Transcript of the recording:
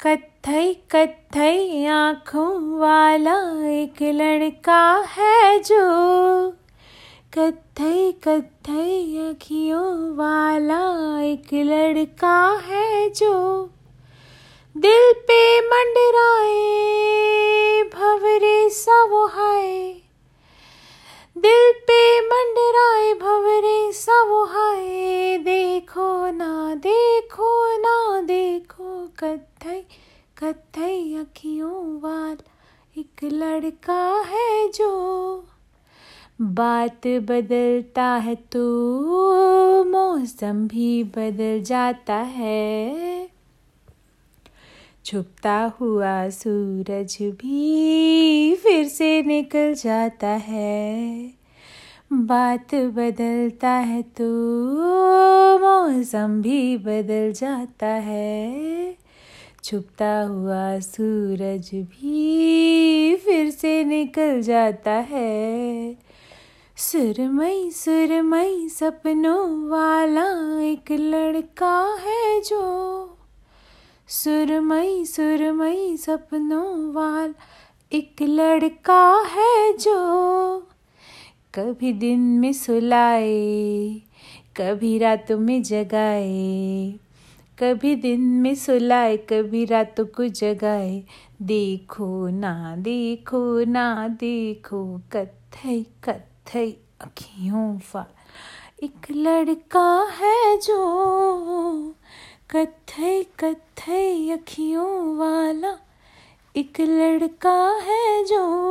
कत्थई कत्थई आँखों वाला एक लड़का है जो कत्थई कत्थई अखियों वाला एक लड़का है जो दिल पे मंडराए, भवरे सब हाय दिल पे मंडराए, भवरे सब हाय देखो ना देखो ना, देखो कत्थई कत्थई अखियों वाल एक लड़का है जो बात बदलता है तो मौसम भी बदल जाता है। छुपता हुआ सूरज भी फिर से निकल जाता है। बात बदलता है तो मौसम भी बदल जाता है। छुपता हुआ सूरज भी फिर से निकल जाता है। सुरमई सुरमई सपनों वाला एक लड़का है जो सुरमई सुरमई सपनों वाल एक लड़का है जो कभी दिन में सुलाए, कभी रातों में जगाए। कभी दिन में सुलाए, कभी रातों को जगाए। देखो ना देखो ना, देखो, कत्थई कत्थई अखियों वाल एक लड़का है जो कथई कत्थई अखियों वाला। एक लड़का है जो